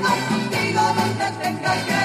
voy contigo donde tenga que